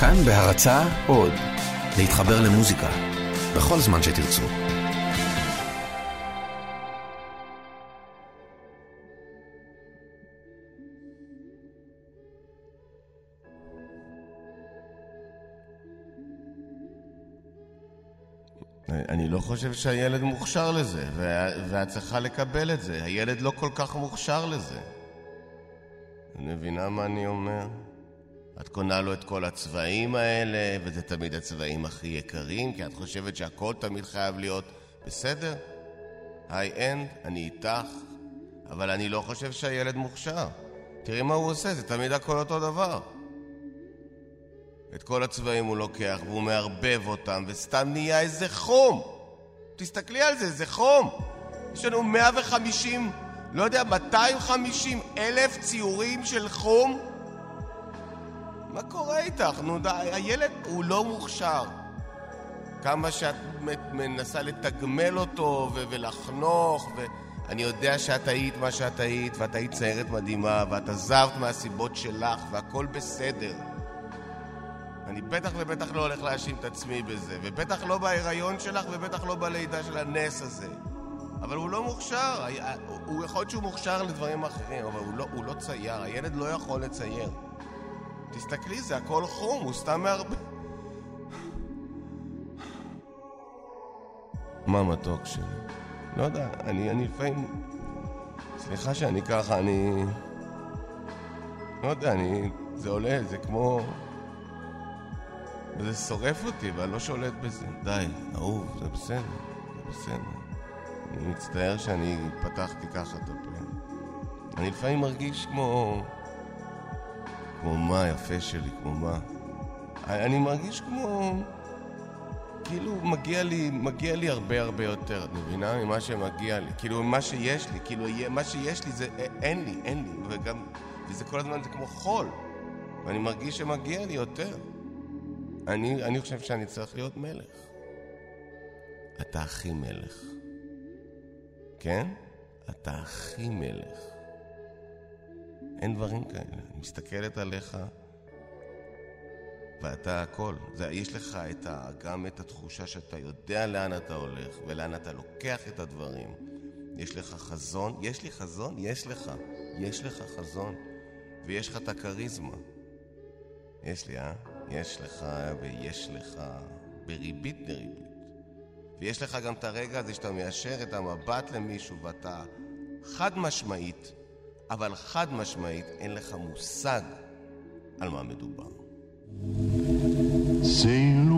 כאן בהרצה עוד, להתחבר למוזיקה, בכל זמן שתרצו. אני לא חושב שהילד מוכשר לזה, ואת צריכה לקבל את זה. הילד לא כל כך מוכשר לזה. את מבינה מה אני אומר? את קונה לו את כל הצבעים האלה, וזה תמיד הצבעים הכי יקרים, כי את חושבת שהכל תמיד חייב להיות בסדר? היי-אנד, אני איתך, אבל אני לא חושב שהילד מוכשר. תראי מה הוא עושה, זה תמיד הכל אותו דבר. את כל הצבעים הוא לוקח והוא מערבב אותם, וסתם נהיה איזה חום. תסתכלי על זה, זה חום. יש לנו 150, לא יודע, 250 אלף ציורים של חום. מה קורה איתך? נו, די, הילד הוא לא מוכשר. כמה שאת מנסה לתגמל אותו ו- ולחנוך, ואני יודע שאת היית מה שאת היית, ואת היית ציירת מדהימה, ואת עזבת מהסיבות שלך, והכל בסדר. אני בטח ובטח לא הולך להאשים את עצמי בזה, ובטח לא בהיריון שלך, ובטח לא בלידה של הנס הזה. אבל הוא לא מוכשר, הוא יכול להיות שהוא מוכשר לדברים אחרים, אבל הוא לא, הוא לא צייר, הילד לא יכול לצייר. תסתכלי, זה הכל חום, הוא סתם מהרבה... מה מתוק שלי? לא יודע, אני, אני לפעמים... סליחה שאני ככה, אני... לא יודע, אני... זה עולה, זה כמו... וזה שורף אותי, ואני לא שולט בזה. די, אהוב, זה בסדר, זה בסדר. אני מצטער שאני פתחתי ככה את הפה. אני לפעמים מרגיש כמו... כמו מה יפה שלי, כמו מה. אני מרגיש כמו... כאילו מגיע לי, מגיע לי הרבה הרבה יותר, את מבינה? ממה שמגיע לי. כאילו מה שיש לי, כאילו מה שיש לי זה אין לי, אין לי. וגם, וזה כל הזמן זה כמו חול. ואני מרגיש שמגיע לי יותר. אני, אני חושב שאני צריך להיות מלך. אתה הכי מלך. כן? אתה הכי מלך. אין דברים כאלה. אני מסתכלת עליך, ואתה הכל. זה, יש לך את ה, גם את התחושה שאתה יודע לאן אתה הולך, ולאן אתה לוקח את הדברים. יש לך חזון? יש לי חזון? יש לך. יש לך חזון. ויש לך את הכריזמה. יש לי, אה? יש לך ויש לך בריבית דריבית. ויש לך גם את הרגע הזה שאתה מיישר את המבט למישהו ואתה חד משמעית, אבל חד משמעית אין לך מושג על מה מדובר. Sem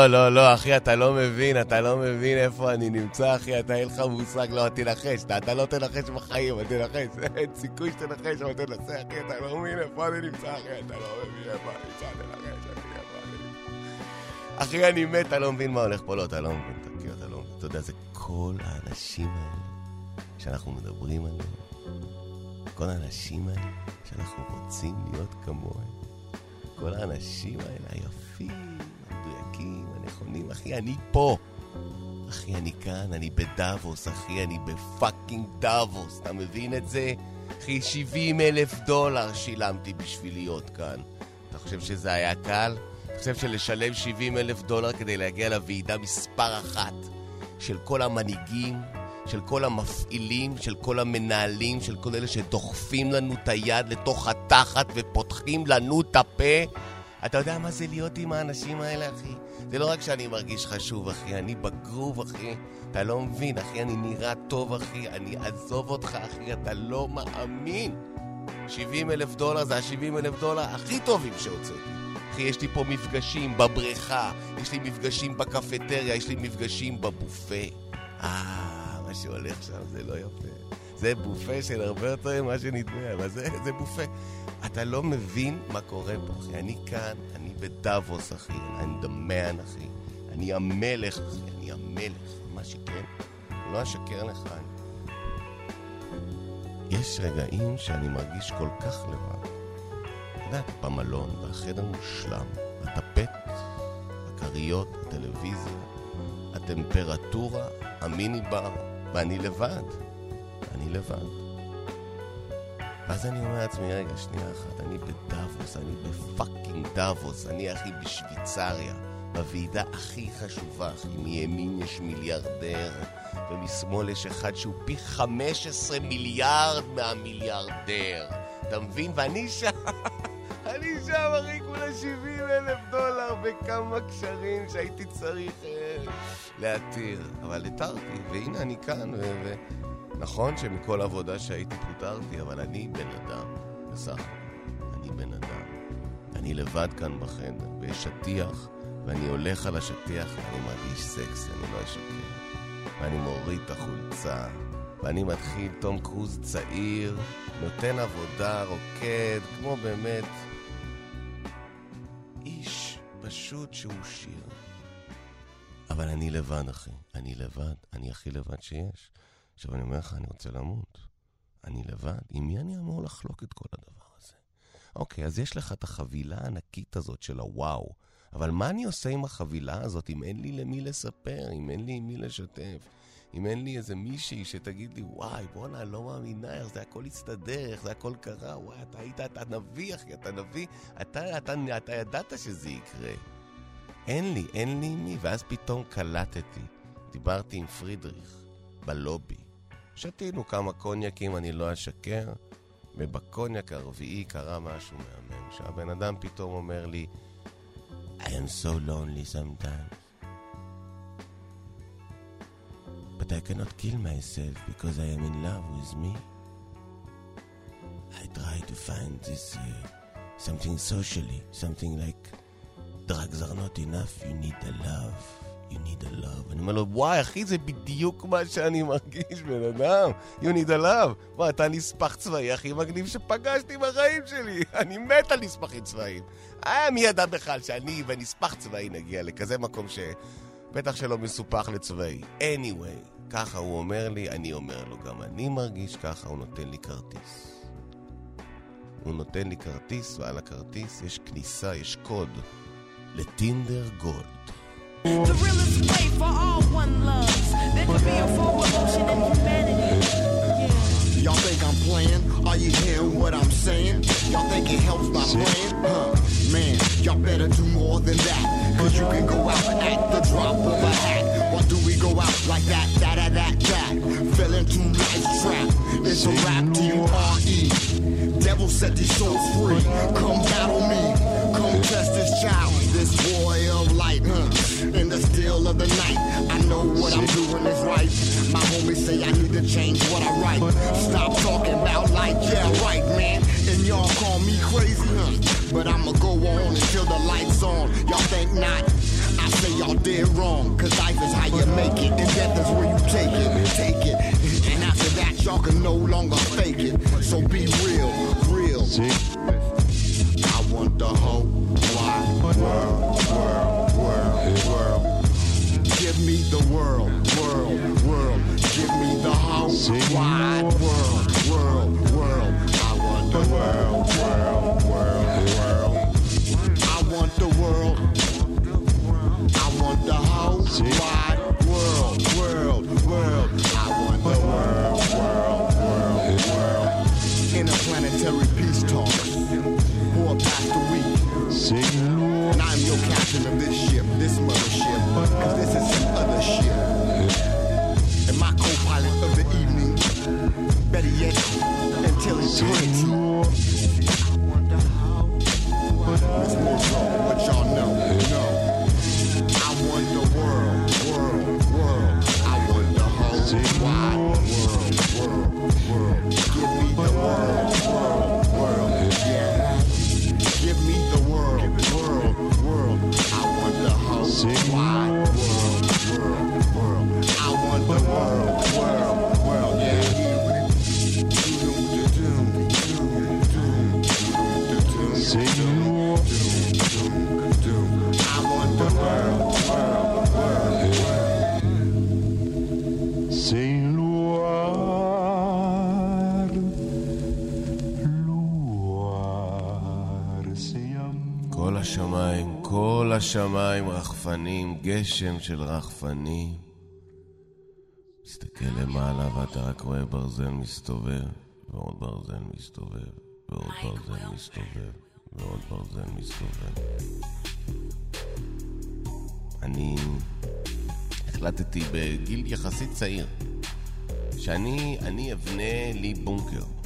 לא, לא, לא, אחי, אתה לא מבין, אתה לא מבין איפה אני נמצא, אחי, אתה אין לך מושג, לא, תנחש, אתה, אתה לא תנחש בחיים, תנחש, אין סיכוי שתנחש, אבל תנסה, אחי, אתה לא מבין איפה אני נמצא, אחי, אתה לא מבין איפה אני נמצא, תנחש, אחי, איפה אני נמצא. אחי, אני מת, אתה לא מבין מה הולך פה, לא, אתה לא מבין, תכיר, אתה לא מבין, אתה יודע, זה כל האנשים האלה שאנחנו מדברים עליהם, כל האנשים האלה שאנחנו רוצים להיות כמוהם, כל האנשים האלה היפים. המדויקים, הנכונים. אחי, אני פה. אחי, אני כאן, אני בדאבוס, אחי, אני ב fucking דאבוס. אתה מבין את זה? אחי, 70 אלף דולר שילמתי בשביל להיות כאן. אתה חושב שזה היה קל? אתה חושב שלשלם 70 אלף דולר כדי להגיע לוועידה מספר אחת של כל המנהיגים, של כל המפעילים, של כל המנהלים, של כל אלה שדוחפים לנו את היד לתוך התחת ופותחים לנו את הפה אתה יודע מה זה להיות עם האנשים האלה, אחי? זה לא רק שאני מרגיש חשוב, אחי, אני בגרוב, אחי. אתה לא מבין, אחי, אני נראה טוב, אחי. אני אעזוב אותך, אחי, אתה לא מאמין. 70 אלף דולר זה ה-70 אלף דולר הכי טובים שהוצאתי. אחי, יש לי פה מפגשים בבריכה, יש לי מפגשים בקפטריה, יש לי מפגשים בבופה. אה, מה שהולך שם זה לא יפה. זה בופה של הרבה יותר ממה שנדמה, אבל זה, זה בופה. אתה לא מבין מה קורה פה, אחי. אני כאן, אני בדאבוס, אחי. אני man, אחי. אני המלך, אחי. אני המלך. מה שכן, לא אשקר לך. אני... יש רגעים שאני מרגיש כל כך לבד. אתה יודע, במלון, בחדר מושלם, הטפט, הכריות, הטלוויזיה, הטמפרטורה, המיני בר, ואני לבד. אני לבד. ואז אני אומר לעצמי, רגע, שנייה אחת, אני בדאבוס, אני ב fucking דאבוס, אני אחי בשוויצריה, בוועידה הכי חשובה, אחי, מימין יש מיליארדר, ומשמאל יש אחד שהוא פי 15 מיליארד מהמיליארדר. אתה מבין? ואני שם, אני שם, אחי, כולה 70 אלף דולר בכמה קשרים שהייתי צריך אה, להתיר. אבל התרתי, והנה אני כאן. ו- נכון שמכל עבודה שהייתי פוטרתי, אבל אני בן אדם, בסך אני בן אדם. אני לבד כאן בחדר, ויש שטיח, ואני הולך על השטיח ואני מרגיש סקסי, אני לא אשקר. ואני מוריד את החולצה, ואני מתחיל תום קרוז צעיר, נותן עבודה, רוקד, כמו באמת איש פשוט שהוא שיר. אבל אני לבד, אחי. אני לבד. אני הכי לבד שיש. עכשיו אני אומר לך, אני רוצה למות. אני לבד, עם מי אני אמור לחלוק את כל הדבר הזה? אוקיי, אז יש לך את החבילה הענקית הזאת של הוואו, אבל מה אני עושה עם החבילה הזאת אם אין לי למי לספר, אם אין לי עם מי לשתף? אם אין לי איזה מישהי שתגיד לי, וואי, בואנה, לא מאמינה, איך זה הכל הסתדר, איך זה הכל קרה, וואי, אתה היית, אתה נביא, אחי, אתה נביא, אתה, אתה, אתה, אתה ידעת שזה יקרה. אין לי, אין לי מי, ואז פתאום קלטתי. דיברתי עם פרידריך בלובי. שתינו כמה קוניאקים, אני לא אשקר, ובקוניאק הרביעי קרה משהו מהמם, שהבן אדם פתאום אומר לי, I am so lonely sometimes. But I cannot kill myself because I am in love with me. I try to find this uh, something socially, something like drugs are not enough, you need the love. You need a love. אני אומר לו, וואי, אחי, זה בדיוק מה שאני מרגיש, בן אדם. you need a love. וואי, אתה נספח צבאי הכי מגניב שפגשתי בחיים שלי. אני מת על נספחים צבאיים. אה, מי ידע בכלל שאני ונספח צבאי נגיע לכזה מקום שבטח שלא מסופח לצבאי. anyway, ככה הוא אומר לי, אני אומר לו, גם אני מרגיש ככה, הוא נותן לי כרטיס. הוא נותן לי כרטיס, ועל הכרטיס יש כניסה, יש קוד לטינדר גולד. The realest way for all one loves. There could be a form of emotion and humanity. Yeah. Y'all think I'm playing? Are you hearing what I'm saying? Y'all think it helps my brain? Huh, man, y'all better do more than that. Cause you can go out at the drop of a hat. Why do we go out like that, that, that, that, that? Fell into life's trap. It's a rap, D-U-R-E. Devil set these souls free. Come battle me. Come test this child. This boy of light, huh? in the still of the night. I know what I'm doing is right. My homies say I need to change what I write. Stop talking about like, yeah, right, man. And y'all call me crazy, huh? But I'ma go on until the lights on. Y'all think not? I say dead wrong, cause life is how you make it, and death is where you take it, take it. And after that, y'all can no longer fake it. So be real, real. I want the whole wide world, world, world, world. Give me the world, world, world. Give me the whole wide world, world, world. I want the world, world, world, השמיים רחפנים, גשם של רחפנים. מסתכל למעלה ואתה רק רואה ברזל מסתובב, ועוד ברזל מסתובב, ועוד ברזל מסתובב, ועוד ברזל מסתובב. אני החלטתי בגיל יחסית צעיר שאני אני אבנה לי בונקר.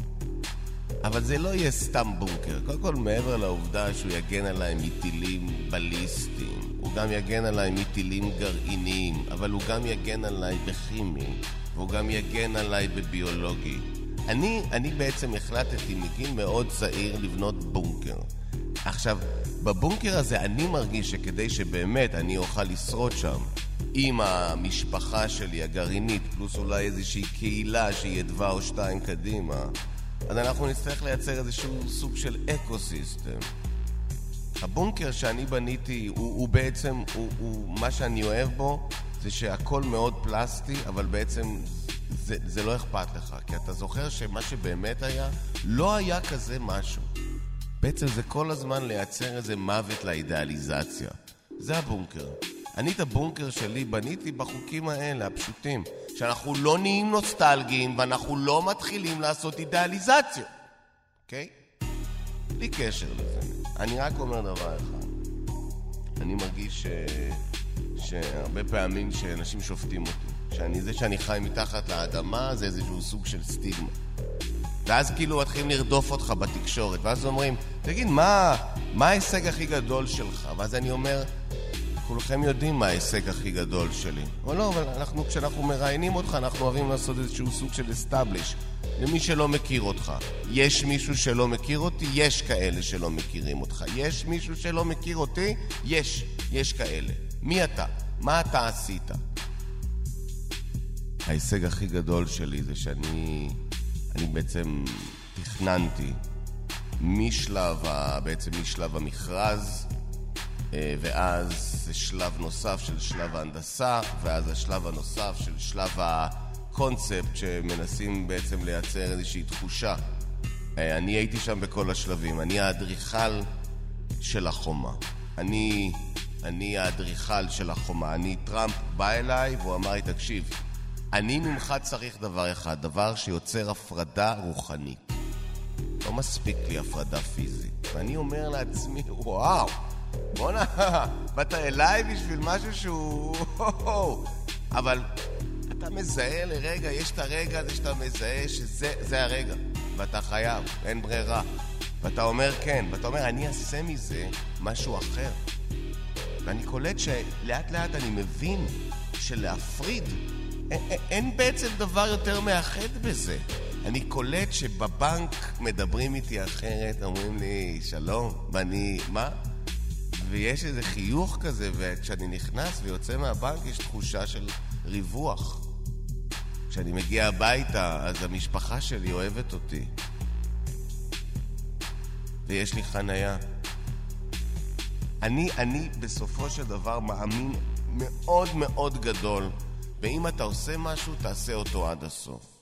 אבל זה לא יהיה סתם בונקר. קודם כל, מעבר לעובדה שהוא יגן עליי מטילים בליסטיים, הוא גם יגן עליי מטילים גרעיניים, אבל הוא גם יגן עליי בכימי, והוא גם יגן עליי בביולוגי. אני, אני בעצם החלטתי מגיל מאוד צעיר לבנות בונקר. עכשיו, בבונקר הזה אני מרגיש שכדי שבאמת אני אוכל לשרוד שם, עם המשפחה שלי הגרעינית, פלוס אולי איזושהי קהילה שהיא אדווה או שתיים קדימה, אז אנחנו נצטרך לייצר איזשהו סוג של אקו-סיסטם. הבונקר שאני בניתי הוא, הוא בעצם, הוא, הוא, מה שאני אוהב בו זה שהכל מאוד פלסטי, אבל בעצם זה, זה לא אכפת לך, כי אתה זוכר שמה שבאמת היה, לא היה כזה משהו. בעצם זה כל הזמן לייצר איזה מוות לאידיאליזציה. זה הבונקר. אני את הבונקר שלי בניתי בחוקים האלה, הפשוטים. שאנחנו לא נהיים נוסטלגיים ואנחנו לא מתחילים לעשות אידיאליזציה, אוקיי? בלי קשר לזה. אני רק אומר דבר אחד. אני מרגיש ש... שהרבה פעמים שאנשים שופטים אותי, שאני זה שאני חי מתחת לאדמה זה איזשהו סוג של סטיגמה. ואז כאילו מתחילים לרדוף אותך בתקשורת, ואז אומרים, תגיד, מה, מה ההישג הכי גדול שלך? ואז אני אומר, כולכם יודעים מה ההישג הכי גדול שלי. אבל לא, אבל אנחנו, כשאנחנו מראיינים אותך, אנחנו אוהבים לעשות איזשהו סוג של אסטאבליש. למי שלא מכיר אותך. יש מישהו שלא מכיר אותי? יש כאלה שלא מכירים אותך. יש מישהו שלא מכיר אותי? יש. יש כאלה. מי אתה? מה אתה עשית? ההישג הכי גדול שלי זה שאני... אני בעצם תכננתי משלב, ה, בעצם משלב המכרז ואז זה שלב נוסף של שלב ההנדסה, ואז השלב הנוסף של שלב הקונספט שמנסים בעצם לייצר איזושהי תחושה. אה, אני הייתי שם בכל השלבים, אני האדריכל של החומה. אני, אני האדריכל של החומה. אני, טראמפ בא אליי והוא אמר לי, תקשיב, אני ממך צריך דבר אחד, דבר שיוצר הפרדה רוחנית. לא מספיק לי הפרדה פיזית. ואני אומר לעצמי, וואו, בואנה, באת אליי בשביל משהו שהוא... אבל אתה מזהה לרגע, יש את הרגע הזה שאתה מזהה שזה הרגע, ואתה חייב, אין ברירה. ואתה אומר כן, ואתה אומר, אני אעשה מזה משהו אחר. ואני קולט שלאט לאט אני מבין שלהפריד, אין, בעצם דבר יותר מאחד בזה. אני קולט שבבנק מדברים איתי אחרת, אומרים לי שלום, ואני, מה? ויש איזה חיוך כזה, וכשאני נכנס ויוצא מהבנק יש תחושה של ריווח. כשאני מגיע הביתה, אז המשפחה שלי אוהבת אותי. ויש לי חנייה. אני, אני בסופו של דבר מאמין מאוד מאוד גדול, ואם אתה עושה משהו, תעשה אותו עד הסוף.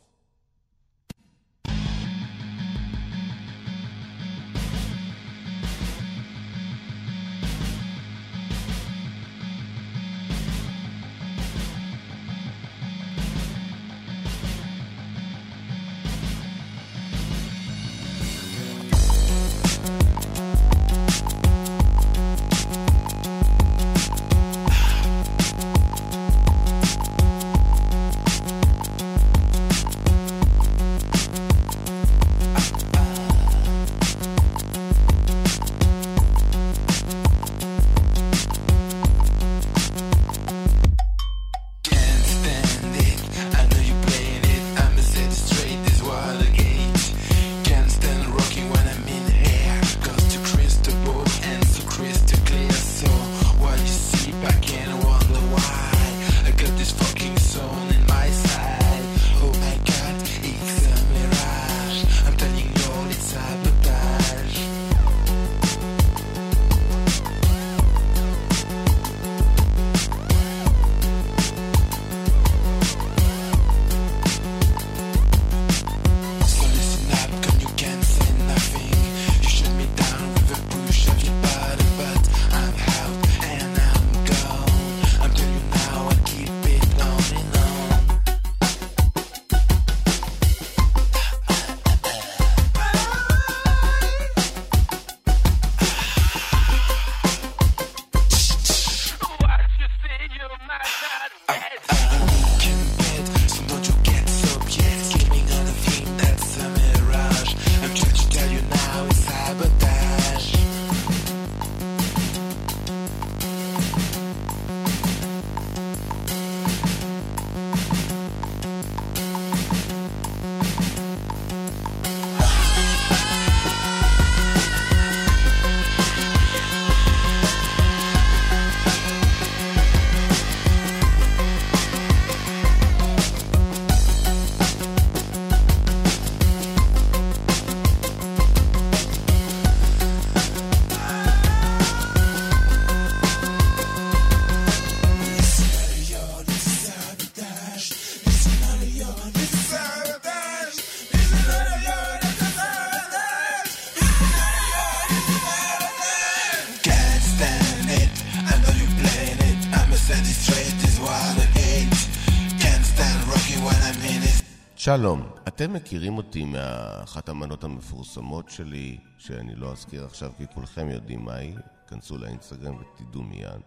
שלום, אתם מכירים אותי מאחת המנות המפורסמות שלי, שאני לא אזכיר עכשיו כי כולכם יודעים מהי, כנסו לאינסטגרם ותדעו מיד.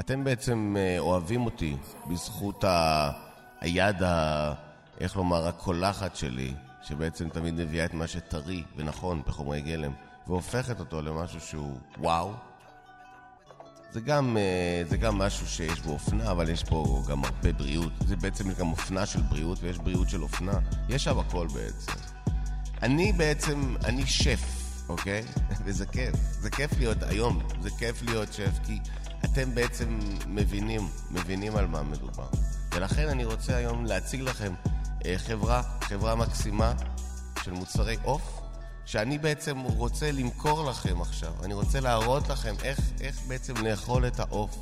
אתם בעצם אה, אוהבים אותי בזכות ה... היד, ה... איך לומר, הקולחת שלי, שבעצם תמיד מביאה את מה שטרי ונכון בחומרי גלם, והופכת אותו למשהו שהוא וואו, זה גם, אה, זה גם משהו שיש בו אופנה, אבל יש פה גם הרבה בריאות. זה בעצם גם אופנה של בריאות ויש בריאות של אופנה. יש שם הכל בעצם. אני בעצם, אני שף, אוקיי? וזה כיף. זה כיף להיות היום, זה כיף להיות שף, כי אתם בעצם מבינים, מבינים על מה מדובר. ולכן אני רוצה היום להציג לכם אה, חברה, חברה מקסימה של מוצרי עוף. שאני בעצם רוצה למכור לכם עכשיו. אני רוצה להראות לכם איך, איך בעצם לאכול את העוף.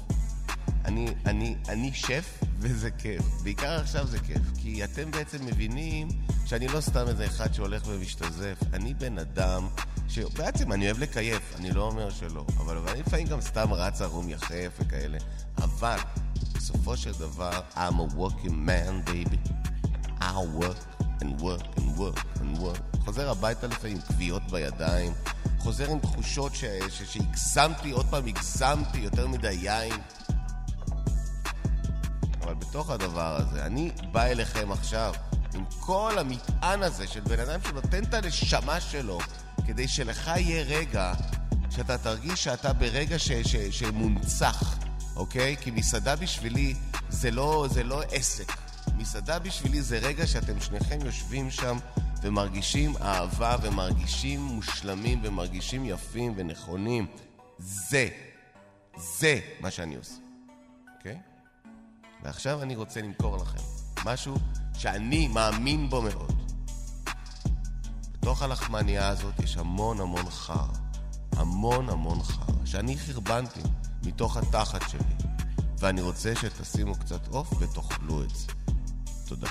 אני, אני, אני שף וזה כיף. בעיקר עכשיו זה כיף. כי אתם בעצם מבינים שאני לא סתם איזה אחד שהולך ומשתזף. אני בן אדם שבעצם אני אוהב לקייף, אני לא אומר שלא. אבל, אני לפעמים גם סתם רץ ערום יחף וכאלה. אבל בסופו של דבר, I'm a working man, baby. I work and work and work and work. חוזר הביתה לפעמים עם כוויות בידיים, חוזר עם תחושות שהגזמתי, עוד פעם הגזמתי יותר מדי יין. אבל בתוך הדבר הזה, אני בא אליכם עכשיו עם כל המטען הזה של בן אדם שנותן את הנשמה שלו כדי שלך יהיה רגע שאתה תרגיש שאתה ברגע ש, ש, שמונצח, אוקיי? כי מסעדה בשבילי זה לא, זה לא עסק. מסעדה בשבילי זה רגע שאתם שניכם יושבים שם ומרגישים אהבה ומרגישים מושלמים ומרגישים יפים ונכונים. זה זה מה שאני עושה, אוקיי? ועכשיו אני רוצה למכור לכם משהו שאני מאמין בו מאוד. בתוך הלחמניה הזאת יש המון המון חר. המון המון חר, שאני חרבנתי מתוך התחת שלי, ואני רוצה שתשימו קצת עוף ותאכלו את זה. תודה.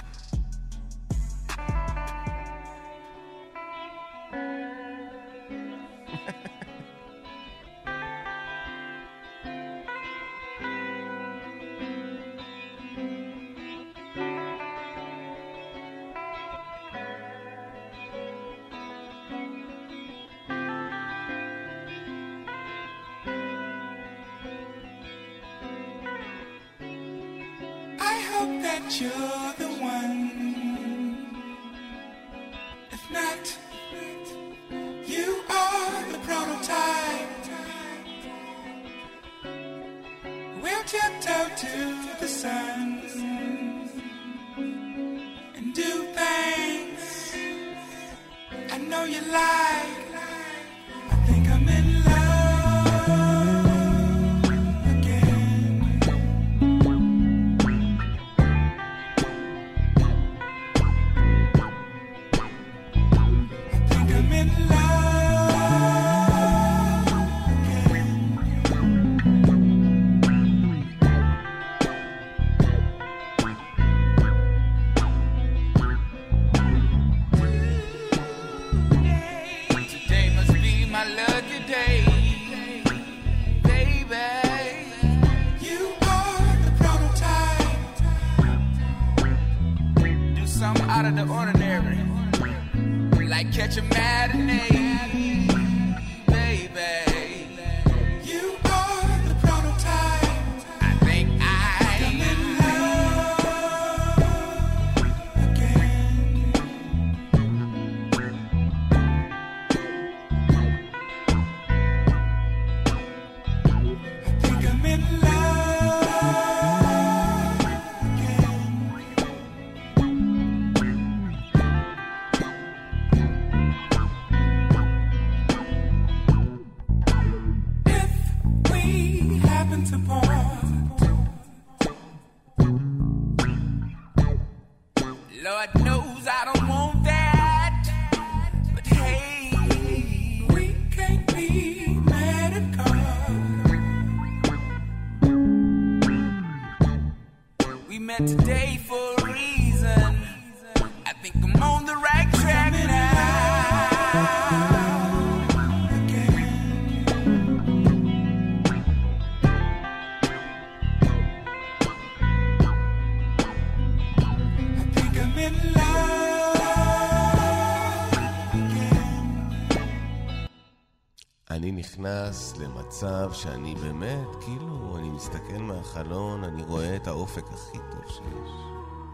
אני נכנס למצב שאני באמת, כאילו, אני מסתכל מהחלון, אני רואה את האופק הכי טוב שיש.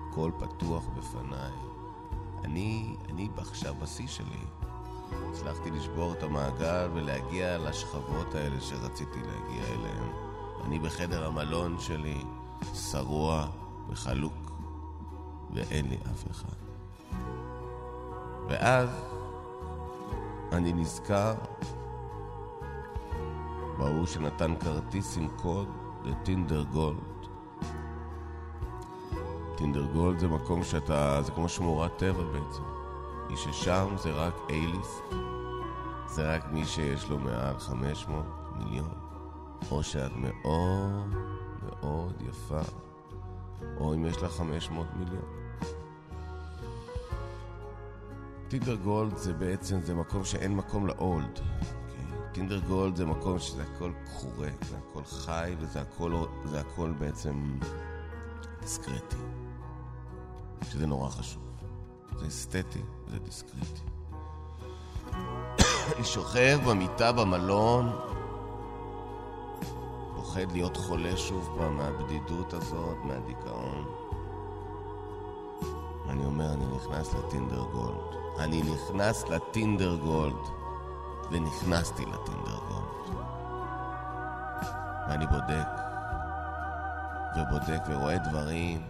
הכל פתוח בפניי. אני, אני עכשיו בשיא שלי. הצלחתי לשבור את המעגל ולהגיע לשכבות האלה שרציתי להגיע אליהן. אני בחדר המלון שלי, שרוע וחלוק, ואין לי אף אחד. ואז אני נזכר בהוא שנתן כרטיס עם קוד לטינדר גולד. טינדר גולד זה מקום שאתה, זה כמו שמורת טבע בעצם. מי ששם זה רק אייליסט, זה רק מי שיש לו מעל 500 מיליון. או שאת מאוד מאוד יפה, או אם יש לך 500 מיליון. טינדר גולד זה בעצם, זה מקום שאין מקום לאולד. טינדר גולד זה מקום שזה הכל קורה, זה הכל חי וזה הכל, זה הכל בעצם דיסקרטי. שזה נורא חשוב. זה אסתטי וזה דיסקרטי. אני שוכב במיטה במלון, פוחד להיות חולה שוב פעם מהבדידות הזאת, מהדיכאון. אני אומר, אני נכנס לטינדר גולד. אני נכנס לטינדר גולד. ונכנסתי לטינדר גולד. ואני בודק, ובודק ורואה דברים,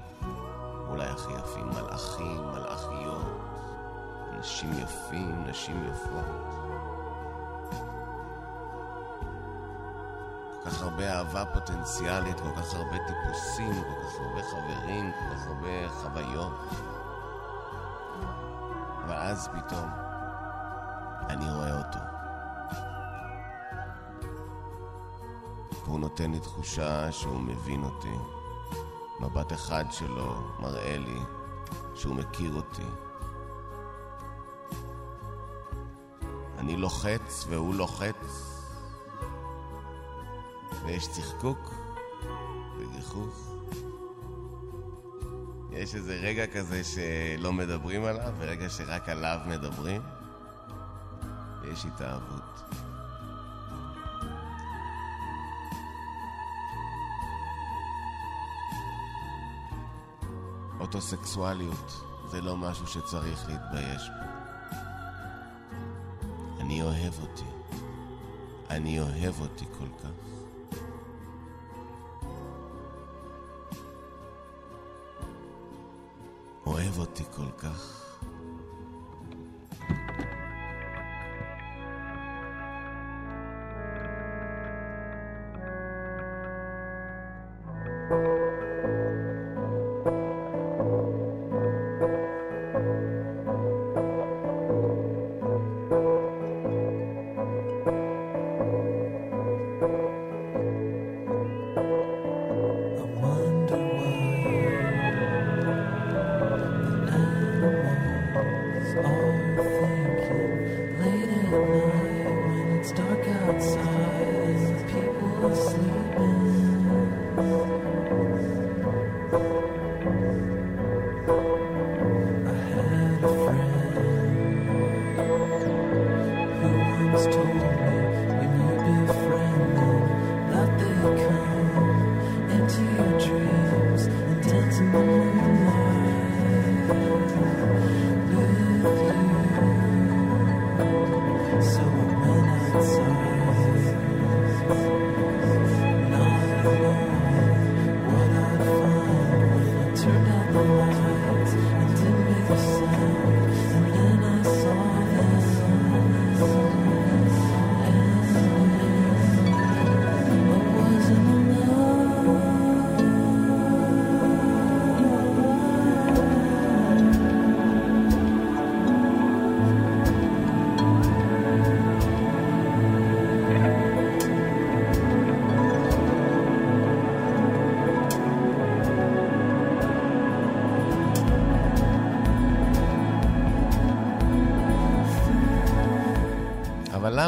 אולי הכי יפים, מלאכים, מלאכיות, אנשים יפים, נשים יפות. כל כך הרבה אהבה פוטנציאלית, כל כך הרבה טיפוסים, כל כך הרבה חברים, כל כך הרבה חוויות. אבל אז פתאום אני רואה אותו. והוא נותן לי תחושה שהוא מבין אותי. מבט אחד שלו מראה לי שהוא מכיר אותי. אני לוחץ והוא לוחץ, ויש צחקוק וגיחוך. יש איזה רגע כזה שלא מדברים עליו, ורגע שרק עליו מדברים, ויש התאהבות. אוטוסקסואליות זה לא משהו שצריך להתבייש בו. אני אוהב אותי. אני אוהב אותי כל כך. אותי כל כך. Outside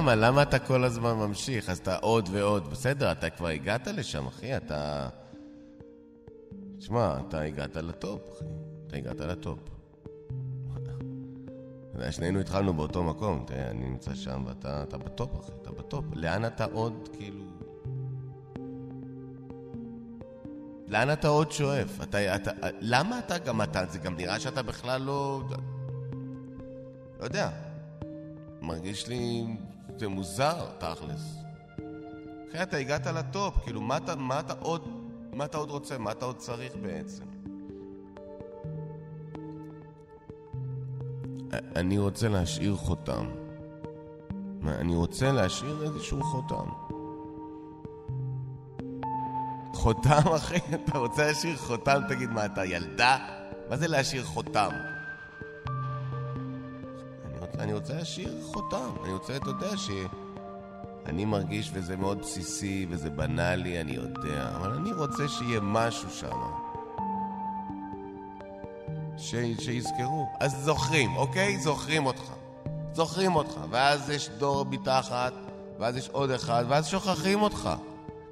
למה? למה אתה כל הזמן ממשיך? אז אתה עוד ועוד. בסדר, אתה כבר הגעת לשם, אחי, אתה... תשמע, אתה הגעת ל top, אחי. אתה הגעת ל top. שנינו התחלנו באותו מקום, תראה, אני נמצא שם ואתה אתה ב top, אחי, אתה ב top. לאן אתה עוד, כאילו... לאן אתה עוד שואף? אתה, אתה, למה אתה גם אתה, זה גם נראה שאתה בכלל לא... לא יודע. מרגיש לי... זה מוזר, תכלס. אחי, אתה הגעת לטופ, כאילו, מה אתה, מה אתה עוד... מה אתה עוד רוצה? מה אתה עוד צריך בעצם? אני רוצה להשאיר חותם. מה, אני רוצה להשאיר איזשהו חותם. חותם, אחי? אתה רוצה להשאיר חותם? תגיד, מה, אתה ילדה? מה זה להשאיר חותם? אני רוצה, להשאיר חותם. אני רוצה, אתה יודע, ש... אני מרגיש, וזה מאוד בסיסי, וזה בנאלי, אני יודע, אבל אני רוצה שיהיה משהו שם. ש... שיזכרו. אז זוכרים, אוקיי? זוכרים אותך. זוכרים אותך. ואז יש דור מתחת, ואז יש עוד אחד, ואז שוכחים אותך.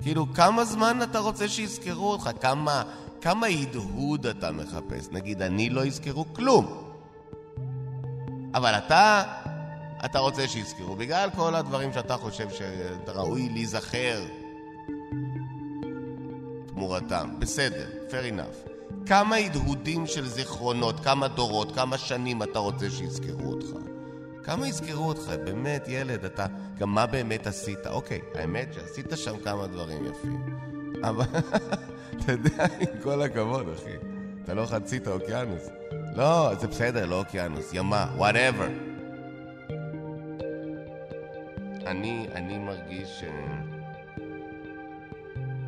כאילו, כמה זמן אתה רוצה שיזכרו אותך? כמה, כמה הדהוד אתה מחפש? נגיד, אני לא יזכרו כלום. אבל אתה, אתה רוצה שיזכרו, בגלל כל הדברים שאתה חושב שאתה ראוי להיזכר תמורתם. בסדר, fair enough. כמה הדהודים של זיכרונות, כמה דורות, כמה שנים אתה רוצה שיזכרו אותך? כמה יזכרו אותך? באמת, ילד, אתה... גם מה באמת עשית? אוקיי, האמת שעשית שם כמה דברים יפים. אבל אתה יודע, עם כל הכבוד, אחי, אתה לא חצית אוקיינוס. לא, זה בסדר, לא אוקיינוס, ימה, whatever. אני, אני מרגיש ש...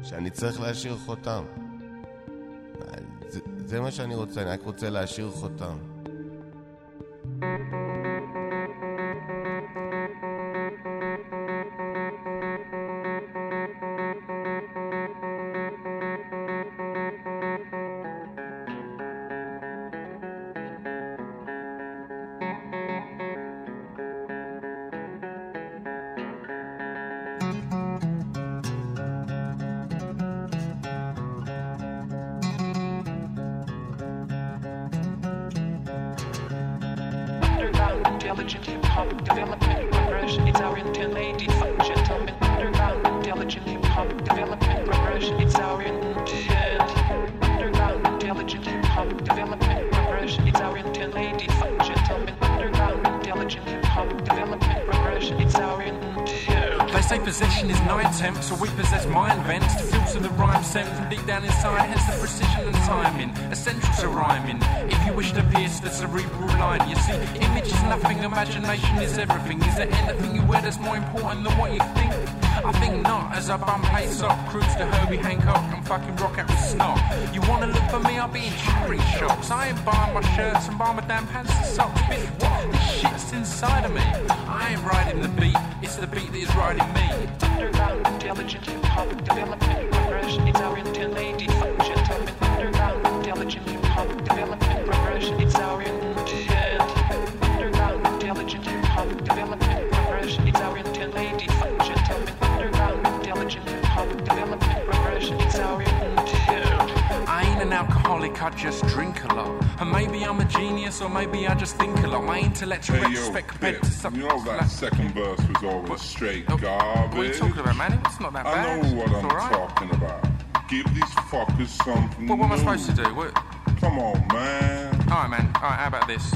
שאני צריך להשאיר חותם. זה, זה מה שאני רוצה, אני רק רוצה להשאיר חותם. Development progression. It's our. Underground development progression. It's our. Underground development progression. It's our. Underground development progression. It's our. They say possession is nine attempt, so we possess mind vents to filter the rhyme sent from deep down inside. Hence the precision and timing, essential to rhyming. If you wish to pierce the cerebral line, you see, image is nothing, imagination is everything. Is there anything you wear that's more important than what you think? I think not, as I bum pace up, cruise to Herbie Hancock and fucking rock out with snot. You wanna look for me? I'll be in jewelry shops. I ain't buying my shirts and buying my damn pants and socks. Bitch, what? This shit's inside of me. I ain't riding the beat, it's the beat that is riding me. And maybe I'm a genius, or maybe I just think a lot. My intellect Hey, yo, retrospect compared to something you know that like- second verse was always straight Oh, garbage. What are you talking about, man? It's not that I bad. I know what It's I'm alright. talking about. Give these fuckers something What, what am I supposed to do? What? Come on, man. Alright, man. Alright, how about this?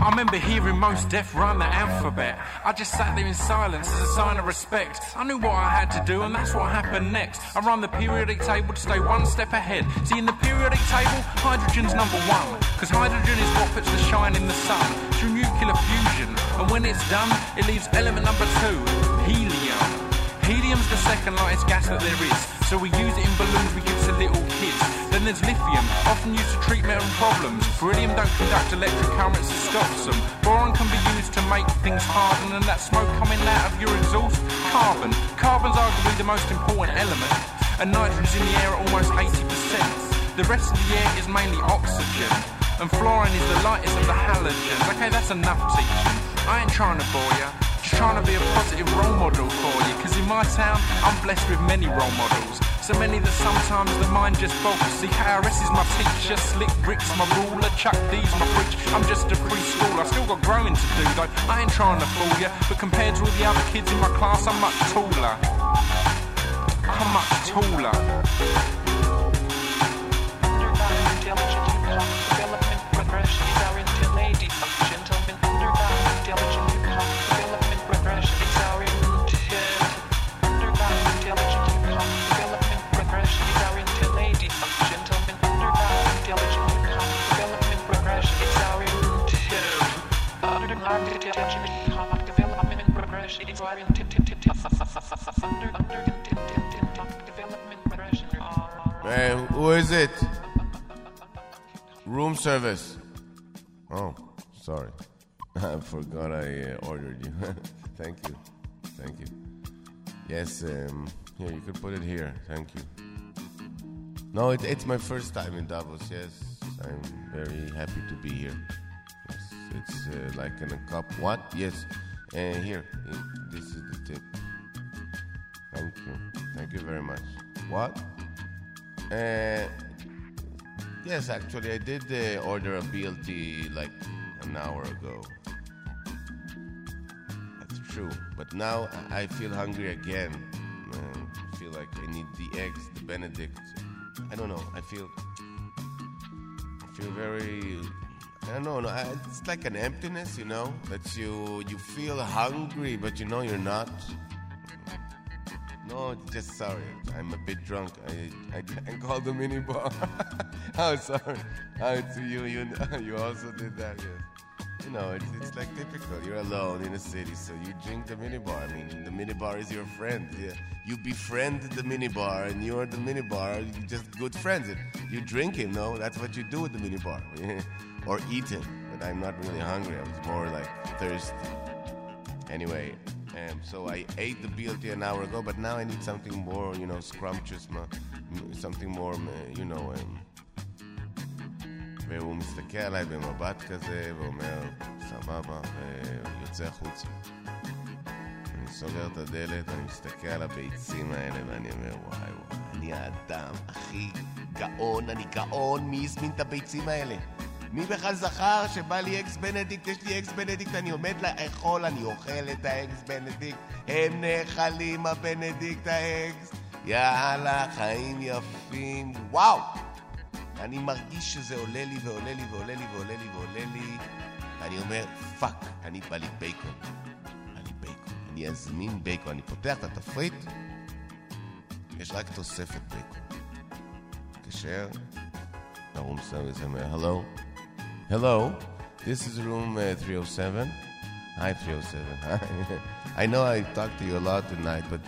I remember hearing most deaf rhyme the alphabet. I just sat there in silence as a sign of respect. I knew what I had to do, and that's what happened next. I run the periodic table to stay one step ahead. See, in the periodic table, hydrogen's number one. Because hydrogen is what puts the shine in the sun through nuclear fusion. And when it's done, it leaves element number two, helium. Helium's the second lightest gas that there is, so we use it in balloons we give to little kids. Then there's lithium, often used to treat metal problems. Beryllium don't conduct electric currents, it stops them. Boron can be used to make things harden, and that smoke coming out of your exhaust, carbon. Carbon's arguably the most important element, and nitrogen's in the air at almost 80%. The rest of the air is mainly oxygen, and fluorine is the lightest of the halogens. Okay, that's enough teaching. I ain't trying to bore ya. Just trying to be a positive role model for you. Cause in my town, I'm blessed with many role models. So many that sometimes the mind just boggles. See, KRS is my teacher, Slick Rick's my ruler, Chuck D's my preach. I'm just a preschool, I still got growing to do though. I ain't trying to fool ya, but compared to all the other kids in my class, I'm much taller. I'm much taller. Hey, who is it? Room service. Oh, sorry. I forgot I uh, ordered you. Thank you. Thank you. Yes, um, you can put it here. Thank you. No, it, it's my first time in Davos, yes. I'm very happy to be here. It's uh, like in a cup. What? Yes. And here, this is the tip. Thank you. Thank you very much. What? Uh, yes, actually, I did uh, order a BLT like an hour ago. That's true. But now I feel hungry again. I feel like I need the eggs, the Benedict. I don't know. I feel. I feel very. I don't know. no, It's like an emptiness, you know, that you you feel hungry, but you know you're not. No, just sorry. I'm a bit drunk. I I drank all the mini bar. oh, sorry. Oh, to you, you you also did that. Yes. you know, it's, it's like typical. You're alone in a city, so you drink the minibar. I mean, the minibar is your friend. Yeah. You befriend the minibar, and you're the minibar. You just good friends. You drink him, no? That's what you do with the minibar, or eat him. But I'm not really hungry. I was more like thirsty. Anyway, um, so I ate the BLT an hour ago, but now I need something more, you know, scrumptious, ma- m- something more, um, you know. Um, והוא מסתכל עליי במבט כזה ואומר, סבבה, ויוצא החוצה. אני סוגר את הדלת, אני מסתכל על הביצים האלה ואני אומר, וואי וואי, אני האדם הכי גאון, אני גאון, מי הזמין את הביצים האלה? מי בכלל זכר שבא לי eggs benedict, יש לי eggs benedict, אני עומד לאכול, אני אוכל את ה eggs benedict, הם נאכלים ה benedict ה eggs, יאללה, חיים יפים, וואו! אני מרגיש שזה עולה לי ועולה לי ועולה לי ועולה לי ועולה לי, ואני אומר, fuck, אני בא לי בייקון. בא לי בייקון. אני אזמין בייקון. אני פותח את התפריט, יש רק תוספת בייקון. מתקשר, לרום סרוויס אומר, hello, hello, this is room uh, 307. Hi 307. I know I talked to you a lot tonight, but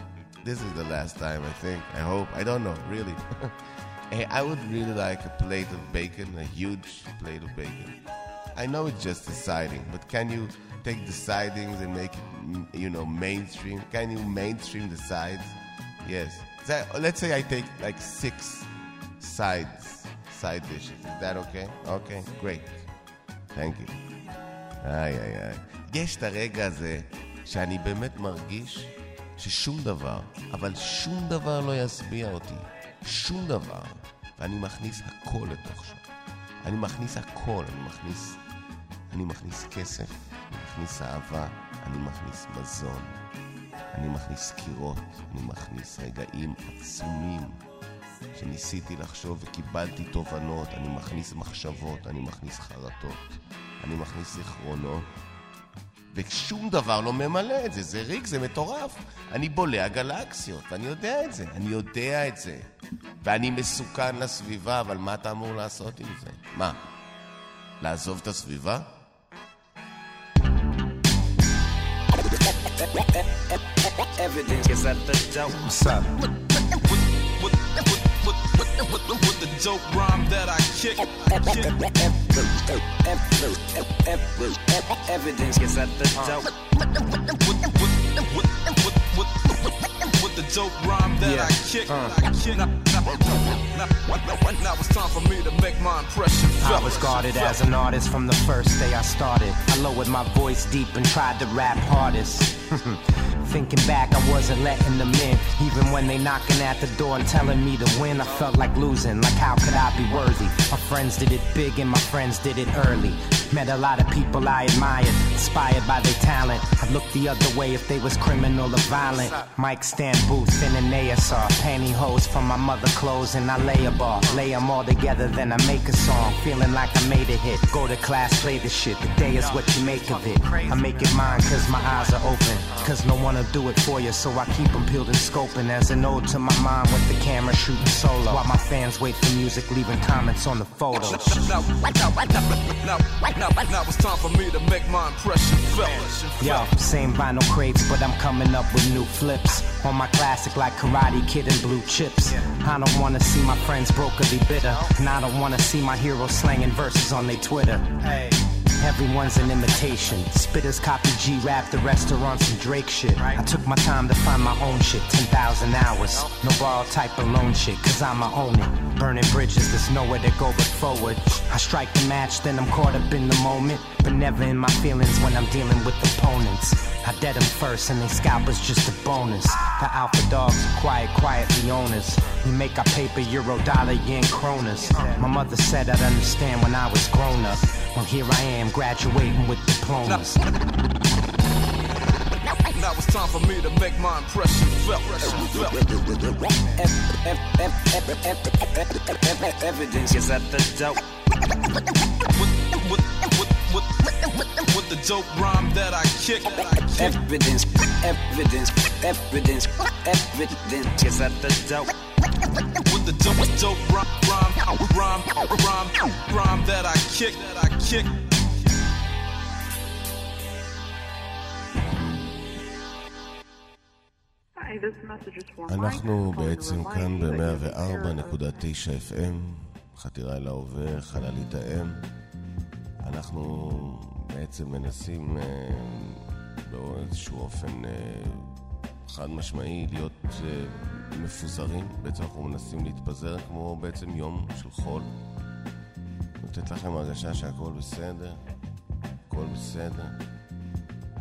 this is the last time, I think. I hope. I don't know, really. Hey, I would really like a plate of bacon, a huge plate of bacon. I know it's just the siding, but can you take the sidings and make it, you know, mainstream? Can you mainstream the sides? Yes. So, let's say I take like six sides, side dishes. Is that okay? Okay, great. Thank you. איי איי איי. יש את הרגע הזה שאני באמת מרגיש ששום דבר, אבל שום דבר לא ישביע אותי. שום דבר. ואני מכניס הכל לתוך שם. אני מכניס הכל, אני מכניס... אני מכניס כסף, אני מכניס אהבה, אני מכניס מזון, אני מכניס קירות, אני מכניס רגעים עצומים שניסיתי לחשוב וקיבלתי תובנות, אני מכניס מחשבות, אני מכניס חרטות, אני מכניס זיכרונות, ושום דבר לא ממלא את זה, זה ריק, זה מטורף. אני בולע גלקסיות, ואני יודע את זה, אני יודע את זה. ואני מסוכן לסביבה, אבל מה אתה אמור לעשות עם זה? מה? לעזוב את הסביבה? Evidence is at the dope. Up? With the dope rhyme that I kick. Evidence is at the uh, dope. With the dope rhyme that Yeah. Uh. I kick. I kick. Now, now, now, now it's time for me to make my impression I was guarded as an artist from the first day I started. I lowered my voice deep and tried to rap hardest. Thinking back, I wasn't letting them in. Even when they knocking at the door and telling me to win, I felt like losing. Like how could I be worthy? My friends did it big and my friends did it early. Met a lot of people I admired, inspired by their talent. I'd look the other way if they was criminal or violent. Mike stand booth in an ASR, pantyhose from my mother clothes and I lay a bar. Lay 'em all together, then I make a song, feeling like I made a hit. Go to class, play the shit. The day is what you make of it. I make it mine cause my eyes are open. Cause no one will do it for you, so I keep them peeled and scoping. As an ode to my mom with the camera shooting solo. While my fans wait for music, leaving comments on the photos. Now, now, now, now, it's time for me to make my impression felt. Yo, same vinyl crates, but I'm coming up with new flips. On my classic like Karate Kid and Blue Chips. I don't wanna see my friends broke or be bitter. And I don't wanna see my heroes slanging verses on their Twitter. Everyone's an imitation. Spitters copy G rap, the restaurants and Drake shit. I took my time to find my own shit, 10,000 hours. No borrowed type of loan shit, cause I'ma own it. Burning bridges, there's nowhere to go but forward. I strike the match, then I'm caught up in the moment. But never in my feelings when I'm dealing with opponents. I dead them first, and they scalp is just a bonus. The alpha dogs are quiet, quietly owners. We make our paper, euro, dollar, yen, kronas. My mother said I'd understand when I was grown up. Well, here I am, graduating with diplomas. Now it's time for me to make my impression felt. Evidence is at the dope. with, with the dope rhyme that I kick. Evidence, evidence, evidence, evidence is at the dope. With the dope, dope rhyme, rhyme, rhyme, rhyme, rhyme that I kick, that I kick. אנחנו בעצם כאן ב-104.9 FM, חתירה אל ההווה, חללית האם. אנחנו בעצם מנסים אה, באיזשהו אופן אה, חד משמעי להיות אה, מפוזרים. בעצם אנחנו מנסים להתפזר כמו בעצם יום של חול. לתת לכם הרגשה שהכל בסדר, הכל בסדר.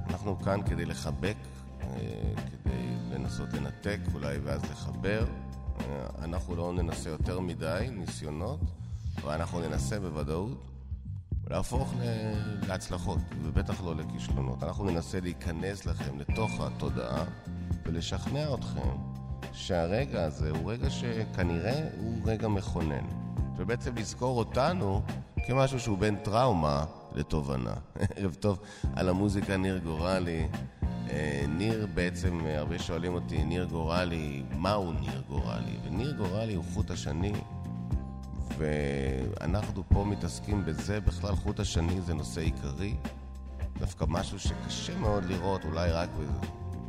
אנחנו כאן כדי לחבק, אה, כדי לנסות לנתק אולי ואז לחבר. אה, אנחנו לא ננסה יותר מדי ניסיונות, אבל אנחנו ננסה בוודאות להפוך ל- להצלחות, ובטח לא לכישלונות. אנחנו ננסה להיכנס לכם לתוך התודעה ולשכנע אתכם שהרגע הזה הוא רגע שכנראה הוא רגע מכונן. ובעצם לזכור אותנו כמשהו שהוא בין טראומה לתובנה. ערב טוב על המוזיקה ניר גורלי. אה, ניר בעצם, אה, הרבה שואלים אותי, ניר גורלי, מהו ניר גורלי? וניר גורלי הוא חוט השני, ואנחנו פה מתעסקים בזה, בכלל חוט השני זה נושא עיקרי, דווקא משהו שקשה מאוד לראות, אולי רק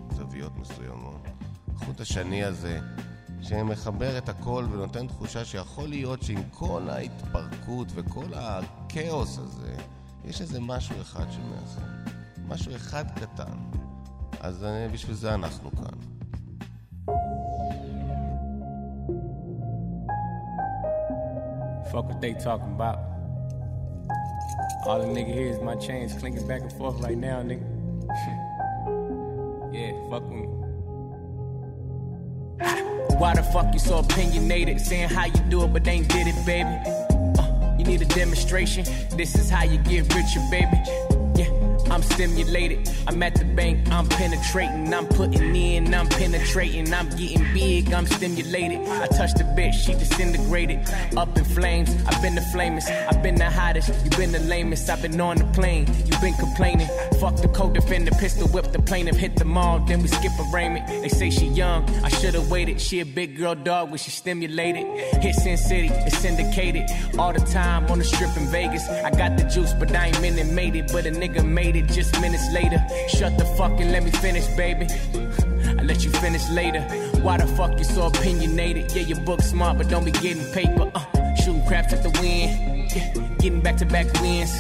בזוויות מסוימות. החוט השני הזה, שמחבר את הכל ונותן תחושה שיכול להיות שעם כל ההתפרקות וכל הכאוס הזה, יש איזה משהו אחד שמאחד. משהו אחד קטן. אז אה, בשביל זה אנחנו כאן. Fuck what they talking about. All the nigga hear is my chains clinking back and forth right now, nigga. yeah, fuck with me. Why the fuck you so opinionated? Saying how you do it, but ain't did it, baby. Uh, you need a demonstration. This is how you get richer, baby. I'm stimulated. I'm at the bank, I'm penetrating. I'm putting in, I'm penetrating. I'm getting big, I'm stimulated. I touched the bitch, she disintegrated. Up in flames, I've been the flamest. I've been the hottest, you've been the lamest. I've been on the plane, you've been complaining. Fuck the code, defend the pistol whip the plaintiff, hit the mall, then we skip a arraignment. They say she young, I should've waited. She a big girl dog when she stimulated. Hit Sin City, it's syndicated. All the time on the strip in Vegas. I got the juice, but I ain't minute made it. But a nigga made it just minutes later. Shut the fuck and let me finish, baby. I let you finish later. Why the fuck you so opinionated? Yeah, your book smart, but don't be getting paper. Uh, shooting craps at the wind. Yeah, getting back to back wins.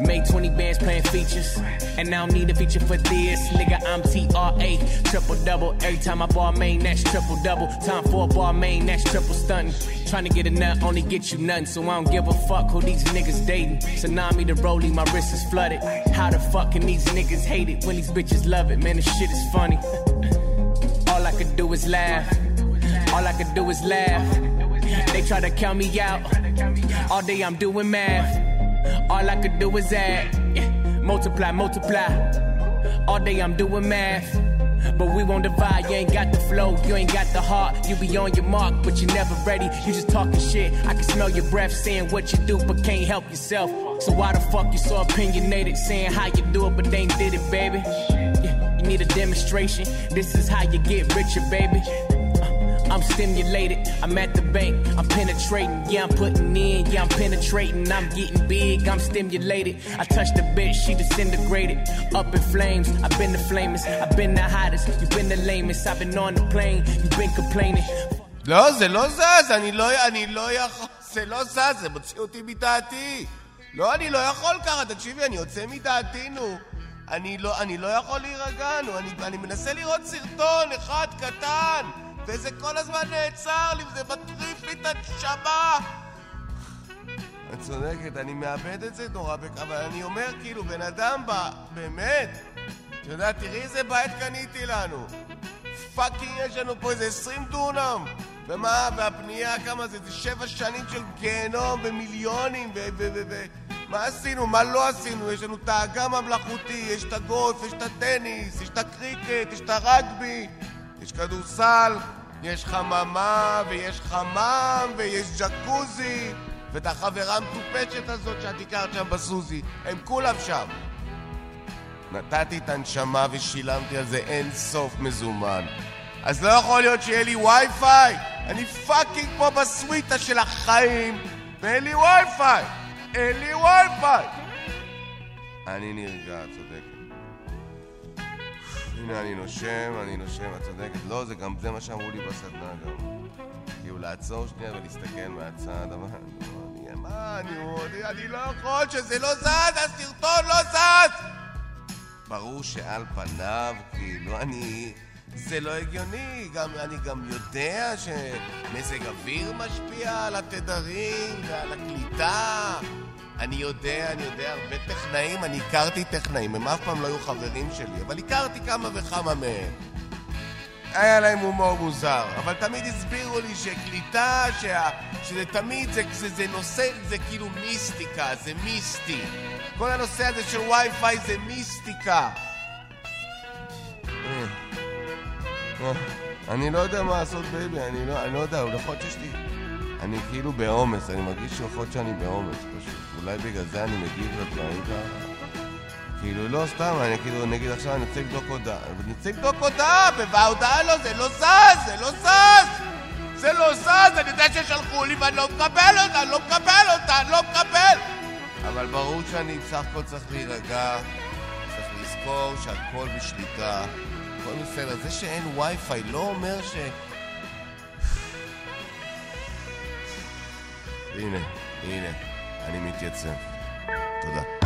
Made 20 bands playing features. And I don't need a feature for this. Nigga, I'm TRA. Triple double. Every time I ball main, that's triple double. Time for a ball main, that's triple stunting. Trying to get a nut, only get you nothing. So I don't give a fuck who these niggas dating. Tsunami the rolling, my wrist is flooded. How the fuck can these niggas hate it when these bitches love it? Man, this shit is funny. All I could do is laugh. All I could do is laugh. They try to count me out. All day I'm doing math. All I could do is add. Yeah. Multiply, multiply. All day I'm doing math. But we won't divide. You ain't got the flow, you ain't got the heart. You be on your mark, but you never ready. You just talking shit. I can smell your breath saying what you do, but can't help yourself. So why the fuck you so opinionated, saying how you do it, but they ain't did it, baby? Yeah, you need a demonstration. This is how you get richer, baby. Uh, I'm stimulated, I'm at the bank, I'm penetrating, yeah, I'm putting in, yeah, I'm penetrating, I'm getting big, I'm stimulated. I touched the bitch, she disintegrated. Up in flames, I've been the flamest, I've been the hottest, you've been the lamest, I've been on the plane, you've been complaining. לא, זה לא זז, אני לא, אני לא יכול, זה לא זז, זה מוציא אותי מדעתי. לא, אני לא יכול ככה, תקשיבי, אני יוצא מדעתי, נו. אני לא, אני לא יכול להירגע, נו. אני, אני מנסה לראות סרטון אחד קטן, וזה כל הזמן נעצר לי, וזה מטריף לי את הנשמה. את צודקת, אני מאבד את זה נורא, אבל אני אומר, כאילו, בן אדם בא, באמת, אתה יודע, תראי איזה בית קניתי לנו. fucking, יש לנו פה איזה 20 דונם. ומה, והבנייה, כמה זה? זה שבע שנים של גיהנום ומיליונים, ו... ו... ו... ו... מה עשינו? מה לא עשינו? יש לנו את האגם המלאכותי, יש את הגולף, יש את הטניס, יש את הקריקט, יש את הרגבי, יש כדורסל, יש חממה, ויש חמם, ויש ג'קוזי, ואת החברה המטופשת הזאת שאת הכרת שם בסוזי, הם כולם שם. נתתי את הנשמה ושילמתי על זה אין סוף מזומן. אז לא יכול להיות שיהיה לי וי-פיי! אני fucking פה בסוויטה של החיים, ואין לי וי-פיי! אין לי וי-פיי! אני נרגע, את צודקת. הנה, אני נושם, אני נושם, את צודקת. לא, זה גם, זה מה שאמרו לי בסדנה גם. כאילו, לעצור שנייה ולהסתכל מהצד, אבל... אני- מה, אני, אני, אני לא יכול שזה לא זז, הסרטון לא זז! ברור שעל פניו, כאילו, אני... זה לא הגיוני, גם, אני גם יודע שמזג אוויר משפיע על התדרים ועל הקליטה. אני יודע, אני יודע, הרבה טכנאים, אני הכרתי טכנאים, הם אף פעם לא היו חברים שלי, אבל הכרתי כמה וכמה מהם. היה להם הומור מוזר, אבל תמיד הסבירו לי שקליטה, שה... שזה תמיד, זה, זה, זה נושא, זה כאילו מיסטיקה, זה מיסטי. כל הנושא הזה של וי-פיי זה מיסטיקה. אה, אה, אני לא יודע מה לעשות, baby, אני לא, אני לא יודע, יכול להיות שיש לי... אני כאילו בעומס, אני מרגיש שיכול להיות שאני בעומס פשוט. אולי בגלל זה אני מגיב לדברים ככה. כאילו, לא סתם, אני כאילו, נגיד עכשיו אני רוצה לבדוק הודעה. אני רוצה לבדוק הודעה, וההודעה לא, זה לא זז, זה לא זז! זה לא זז, אני יודע ששלחו לי ואני לא מקבל אותה, אני לא מקבל אותה, אני לא מקבל! אבל ברור שאני בסך הכל צריך להירגע, צריך לזכור שהכל בשליטה, הכל בסדר. זה שאין וי-פיי לא אומר ש... הנה, הנה, אני מתייצב. תודה.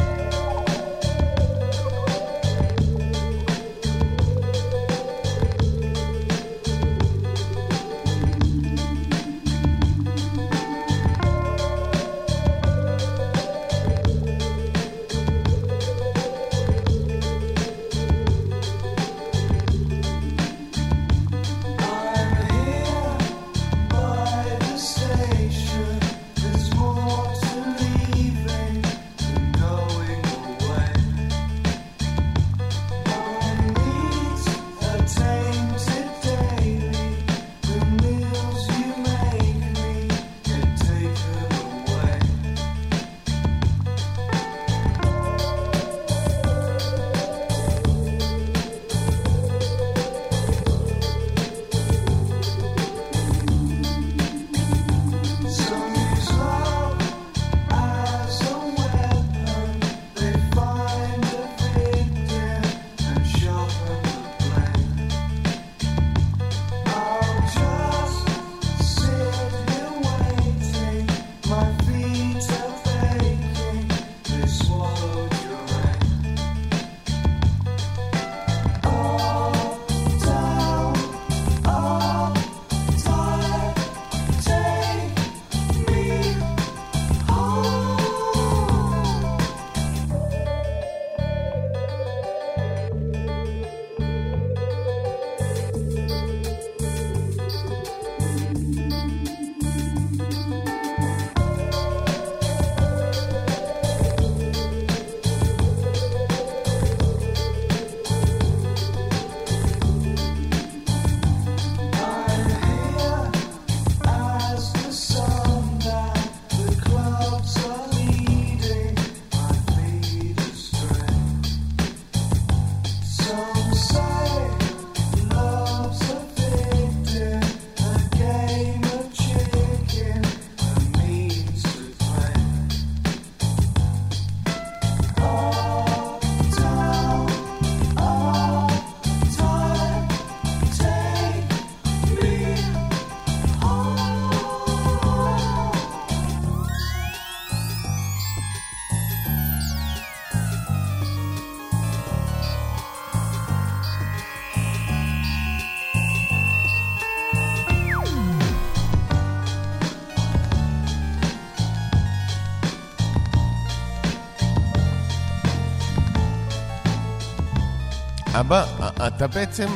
אבא, אתה בעצם,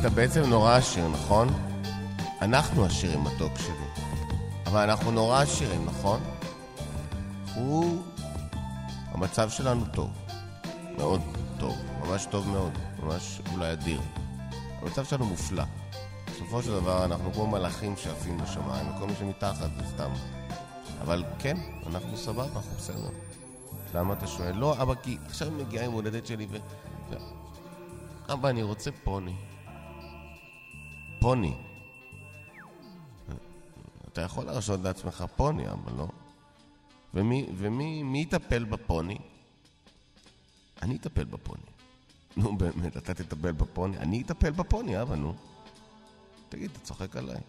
אתה בעצם נורא עשיר, נכון? אנחנו עשירים מתוק שלי. אבל אנחנו נורא עשירים, נכון? הוא... המצב שלנו טוב. מאוד טוב. ממש טוב מאוד. ממש אולי אדיר. המצב שלנו מופלא. בסופו של דבר אנחנו כמו מלאכים שעפים לשמיים, וכל מי שמתחת זה סתם. אבל כן, אנחנו סבבה, אנחנו בסדר. למה אתה שואל? לא, אבא, כי עכשיו מגיעה יום הולדת שלי ו... אבא, אני רוצה פוני. פוני. אתה יכול להרשות לעצמך פוני, אבא, לא? ומי, ומי מי יטפל בפוני? אני אטפל בפוני. נו באמת, אתה תטפל בפוני? אני אטפל בפוני, אבא, נו. תגיד, אתה צוחק עליי?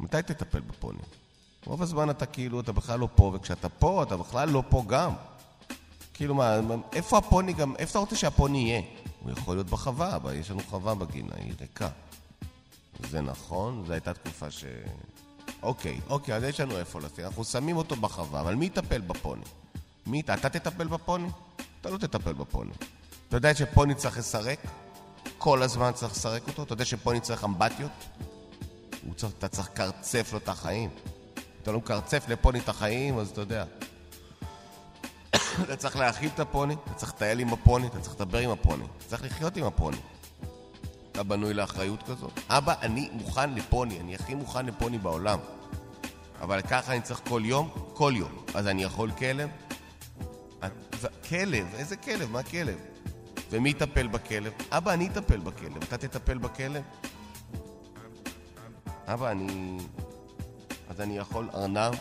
מתי תטפל בפוני? רוב הזמן אתה כאילו, אתה בכלל לא פה, וכשאתה פה, אתה בכלל לא פה גם. כאילו מה- איפה הפוני גם, איפה אתה רוצה שהפוני יהיה? הוא יכול להיות בחווה, אבל יש לנו חווה בגינה, היא ריקה. זה נכון, זו הייתה תקופה ש... אוקיי, אוקיי, אז יש לנו איפה לשים, אנחנו שמים אותו בחווה, אבל מי יטפל בפוני? מי, אתה תטפל בפוני? אתה לא תטפל בפוני. אתה יודע שפוני צריך לסרק? כל הזמן צריך לסרק אותו? אתה יודע שפוני צריך אמבטיות? צריך, אתה צריך לקרצף לו את החיים. אתה לא מקרצף לפוני את החיים, אז אתה יודע. אתה צריך להאכיל את הפוני, אתה צריך לטייל עם הפוני, אתה צריך לדבר עם הפוני, אתה צריך לחיות עם הפוני. אתה בנוי לאחריות כזאת? אבא, אני מוכן לפוני, אני הכי מוכן לפוני בעולם. אבל ככה אני צריך כל יום? כל יום. אז אני יכול כלב? כלב? איזה כלב? מה כלב? ומי יטפל בכלב? אבא, אני אטפל בכלב. אתה תטפל בכלב? אבא, אני... אז אני יכול ארנב?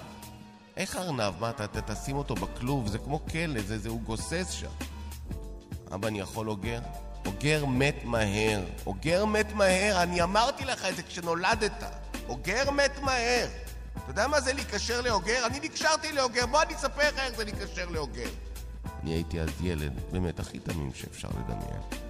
איך ארנב? מה, אתה, תשים אותו בכלוב? זה כמו כלב, זה, זה, הוא גוסס שם. אבא, אני יכול אוגר? אוגר מת מהר. אוגר מת מהר, אני אמרתי לך את זה כשנולדת. אוגר מת מהר. אתה יודע מה זה להיקשר לאוגר? אני נקשרתי לאוגר, בוא אני אספר לך איך זה להיקשר לאוגר. אני הייתי אז ילד, באמת הכי תמים שאפשר לדמיין.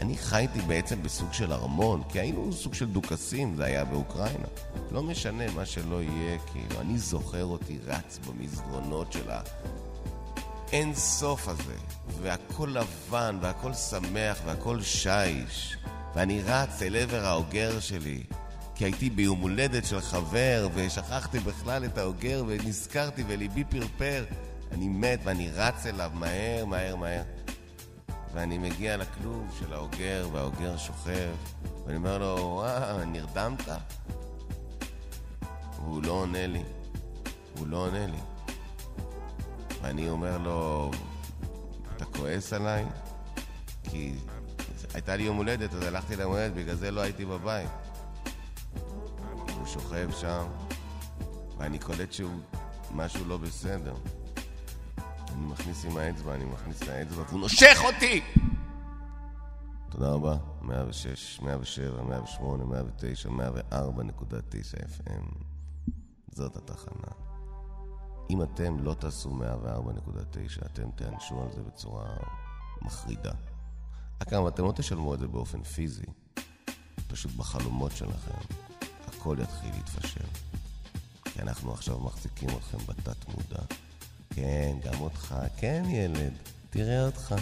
אני חייתי בעצם בסוג של ארמון, כי היינו סוג של דוכסים, זה היה באוקראינה. לא משנה מה שלא יהיה, כאילו, אני זוכר אותי רץ במסדרונות של האין סוף הזה, והכל לבן, והכל שמח, והכל שיש, ואני רץ אל עבר האוגר שלי, כי הייתי ביום הולדת של חבר, ושכחתי בכלל את האוגר, ונזכרתי וליבי פרפר. אני מת, ואני רץ אליו מהר, מהר, מהר. ואני מגיע לכלוב של האוגר, והאוגר שוכב, ואני אומר לו, וואו, נרדמת? והוא לא עונה לי. הוא לא עונה לי. ואני אומר לו, אתה כועס עליי? כי הייתה לי יום הולדת, אז הלכתי ליום הולדת, בגלל זה לא הייתי בבית. הוא שוכב שם, ואני קולט שהוא, משהו לא בסדר. אני מכניס עם האצבע, אני מכניס את האצבע, והוא נושך אותי! תודה רבה, 106, 107, 108, 109, 104.9 FM. זאת התחנה. אם אתם לא תעשו 104.9, אתם תיענשו על זה בצורה מחרידה. אגב, אתם לא תשלמו את זה באופן פיזי, פשוט בחלומות שלכם. הכל יתחיל להתפשר. כי אנחנו עכשיו מחזיקים אתכם בתת מודע. כן, גם אותך. כן, ילד, תראה אותך.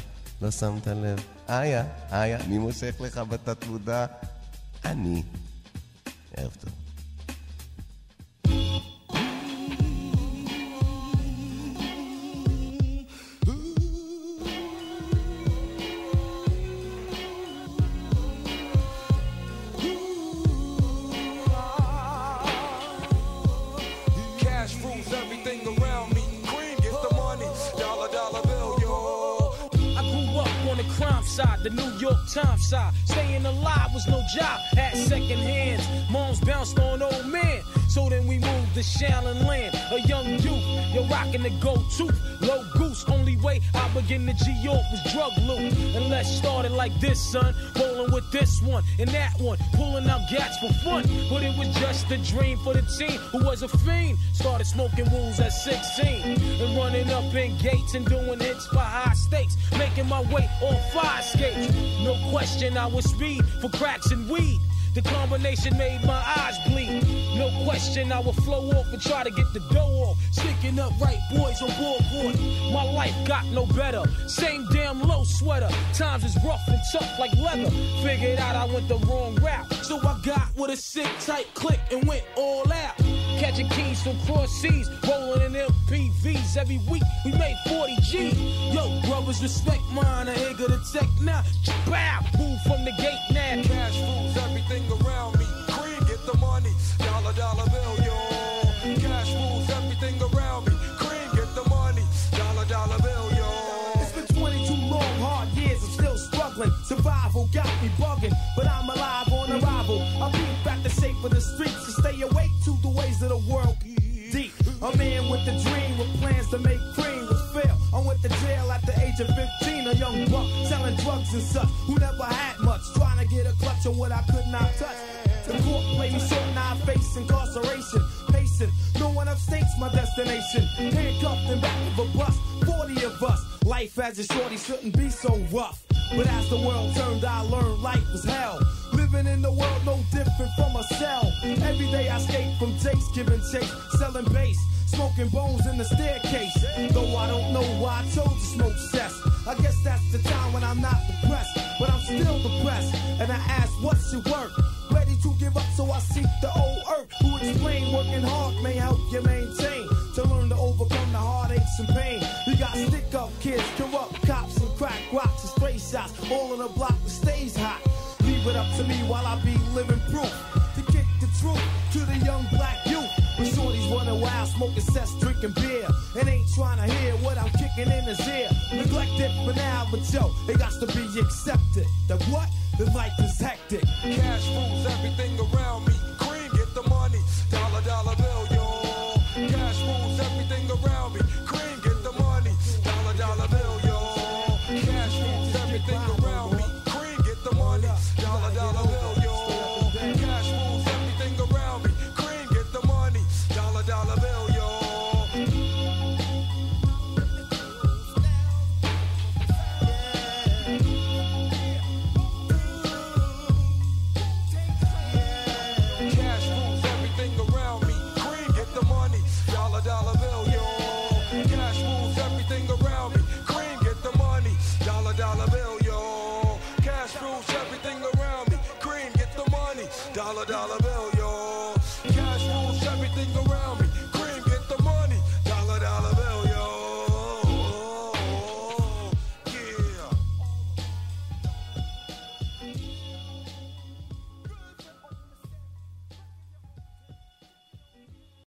לא שמת לב. איה, איה, מי מושך לך בתת מודע? אני. ערב טוב. Side, the New York Times side. Staying alive was no job, had second hands. Moms bounced on old men. So then we moved to Shallon Land, a young youth. You're rocking the gold tooth, low goose. Only way I begin to G York was drug loot. And let's start it like this, son. Rolling with this one and that one, pulling out gats for fun. But it was just a dream for the team who was a fiend. Started smoking wools at 16 and running up in gates and doing hits for high stakes. Making my way on fire skates. No question, I was speed for cracks and weed. The combination made my eyes bleed. No question, I would flow off and try to get the dough off. Sticking up right boys on board. My life got no better. Same damn low sweater. Times is rough and tough like leather. Figured out I went the wrong route. So I got with a sick tight click and went all out. Catching keys from cross seas, rolling in MPVs every week. We made 40 G. Yo, brothers, respect mine. I ain't gonna take now. Bow, move from the gate now. Cash rules everything around dollar bill, y'all. Cash rules everything around me. Cream, get the money. Dollar, dollar bill. It's been 22 long, hard years. I'm still struggling. Survival got me bugging, but I'm alive on arrival. I'll be back to shape for the streets to stay awake to the ways of the world. Deep. A man with a dream with plans to make cream was fail. I went to jail at the age of 15, a young buck selling drugs and such who never had much, trying to get a clutch of what I could not touch. Court play me short, now I face incarceration. Pacing, no one upstates my destination. Handcuffed in back of a bus, 40 of us. Life as a shorty shouldn't be so rough. But as the world turned, I learned life was hell. Living in the world no different from a cell. Every day I escape from Jake's giving chase, selling bass, smoking bones in the staircase. Though I don't know why I chose to smoke cess. I guess that's the time when I'm not depressed, but I'm still depressed. And I ask, what's your work? To give up, so I seek the old earth. Who explain working hard may help you maintain. To learn to overcome the heartaches and pain. You got stick up kids, corrupt cops and crack rocks and stray shots. All in a block that stays hot. Leave it up to me while I be living proof. To kick the truth to the young black youth. When shorties running wild, smoking cess, drinking beer. And ain't trying to hear what I'm kicking in his ear. Neglected for now, but yo, it got to be accepted. The what? The life is hectic. Cash rules everything around me.